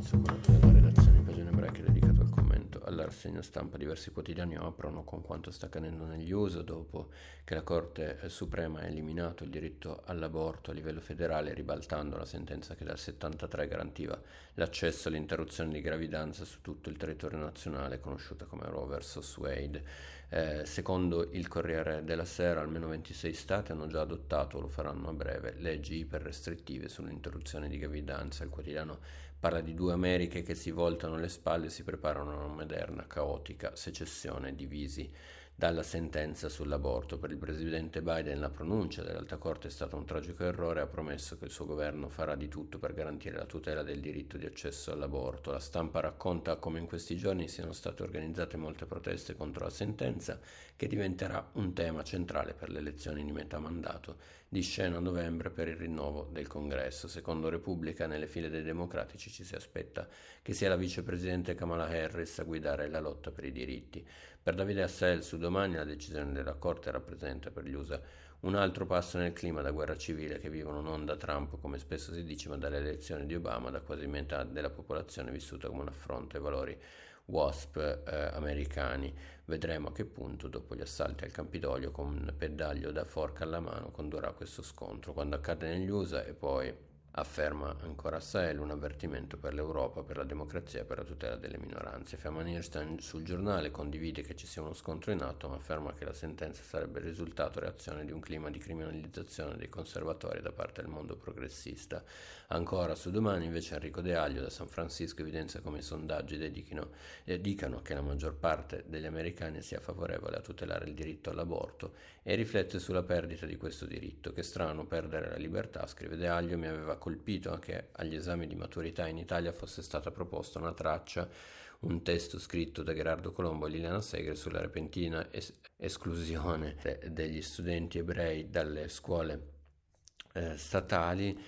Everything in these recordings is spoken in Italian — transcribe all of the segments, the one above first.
Instagram. Rassegna stampa. Diversi quotidiani aprono con quanto sta accadendo negli USA dopo che la Corte Suprema ha eliminato il diritto all'aborto a livello federale, ribaltando la sentenza che dal 73 garantiva l'accesso all'interruzione di gravidanza su tutto il territorio nazionale, conosciuta come Roe vs. Wade. Eh, secondo il Corriere della Sera, almeno 26 stati hanno già adottato o lo faranno a breve leggi iperrestrittive sull'interruzione di gravidanza. Il quotidiano parla di due Americhe che si voltano le spalle e si preparano a una moderna, caotica secessione divisi dalla sentenza sull'aborto. Per il presidente Biden la pronuncia dell'Alta Corte è stata un tragico errore, ha promesso che il suo governo farà di tutto per garantire la tutela del diritto di accesso all'aborto. La stampa racconta come in questi giorni siano state organizzate molte proteste contro la sentenza, che diventerà un tema centrale per le elezioni di metà mandato di scena a novembre per il rinnovo del congresso. Secondo Repubblica, nelle file dei democratici ci si aspetta che sia la vicepresidente Kamala Harris a guidare la lotta per i diritti. Per Davide Assel su domani la decisione della Corte rappresenta per gli USA un altro passo nel clima da guerra civile che vivono non da Trump, come spesso si dice, ma dalle elezioni di Obama, da quasi metà della popolazione vissuta come un affronto ai valori WASP eh, americani. Vedremo a che punto, dopo gli assalti al Campidoglio con un pedaglio da forca alla mano, condurrà questo scontro. Quando accade negli USA e poi Afferma ancora Sahel un avvertimento per l'Europa, per la democrazia e per la tutela delle minoranze. Fiamma Nierstein sul giornale condivide che ci sia uno scontro in atto, ma afferma che la sentenza sarebbe il risultato reazione di un clima di criminalizzazione dei conservatori da parte del mondo progressista. Ancora su domani invece Enrico De Aglio da San Francisco evidenzia come i sondaggi dedichino, eh, dicano che la maggior parte degli americani sia favorevole a tutelare il diritto all'aborto e riflette sulla perdita di questo diritto. Che strano perdere la libertà, scrive De Aglio, mi aveva colpito che agli esami di maturità in Italia fosse stata proposta una traccia, un testo scritto da Gerardo Colombo e Liliana Segre sulla repentina es- esclusione degli studenti ebrei dalle scuole eh, statali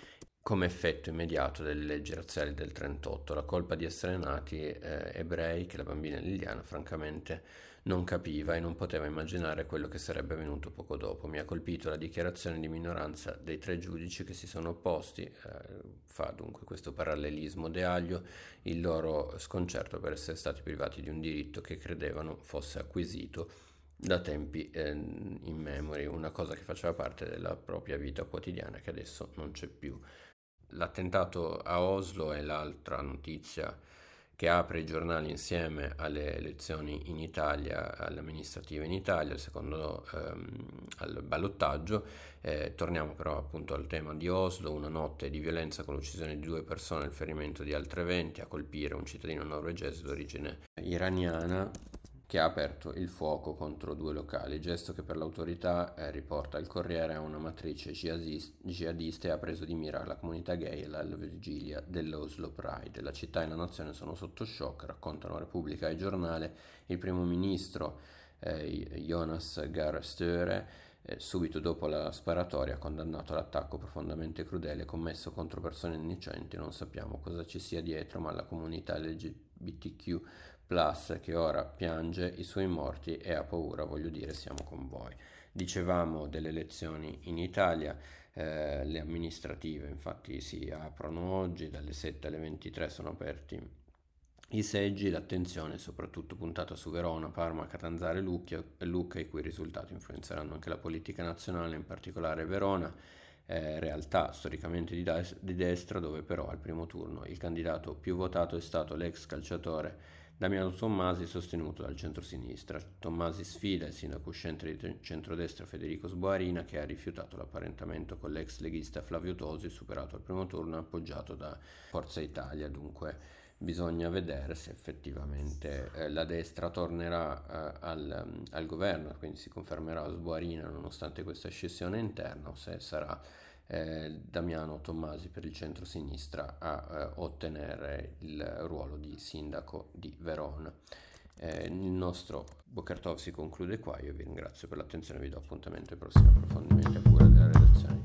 come effetto immediato delle leggi razziali del 38. La colpa di essere nati eh, ebrei che la bambina Liliana francamente non capiva e non poteva immaginare quello che sarebbe avvenuto poco dopo. Mi ha colpito la dichiarazione di minoranza dei tre giudici che si sono opposti, eh, fa dunque questo parallelismo de aglio, il loro sconcerto per essere stati privati di un diritto che credevano fosse acquisito da tempi eh, in memory, una cosa che faceva parte della propria vita quotidiana che adesso non c'è più. L'attentato a Oslo è l'altra notizia che apre i giornali insieme alle elezioni in Italia, alle amministrative in Italia, secondo ehm, al ballottaggio. Eh, torniamo però appunto al tema di Oslo, una notte di violenza con l'uccisione di due persone e il ferimento di altre 20 a colpire un cittadino norvegese d'origine iraniana che ha aperto il fuoco contro due locali, gesto che per l'autorità, eh, riporta il Corriere, è una matrice jihadista e ha preso di mira la comunità gay alla vigilia dell'Oslo Pride. La città e la nazione sono sotto shock, raccontano Repubblica e giornale. Il primo ministro eh, Jonas Gahr Störe eh, subito dopo la sparatoria ha condannato l'attacco profondamente crudele commesso contro persone innocenti. Non sappiamo cosa ci sia dietro, ma la comunità LGBTQ Plus che ora piange i suoi morti e ha paura, voglio dire, siamo con voi. Dicevamo delle elezioni in Italia, eh, le amministrative infatti si aprono oggi, dalle 7 alle 23 sono aperti i seggi, l'attenzione è soprattutto puntata su Verona, Parma, Catanzaro e Lucca, i cui risultati influenzeranno anche la politica nazionale, in particolare Verona, eh, realtà storicamente di, da- di destra, dove però al primo turno il candidato più votato è stato l'ex calciatore Damiano Tommasi sostenuto dal centro-sinistra. Tommasi sfida il sindaco uscente di centrodestra Federico Sboarina che ha rifiutato l'apparentamento con l'ex leghista Flavio Tosi, superato al primo turno appoggiato da Forza Italia. Dunque bisogna vedere se effettivamente eh, la destra tornerà eh, al, al, governo, quindi si confermerà Sboarina nonostante questa scissione interna o se sarà eh, Damiano Tommasi per il centro-sinistra a eh, ottenere il ruolo di sindaco di Verona. Eh, il nostro Bokertov si conclude qua, io vi ringrazio per l'attenzione, vi do appuntamento ai prossimi approfondimenti a cura della redazione.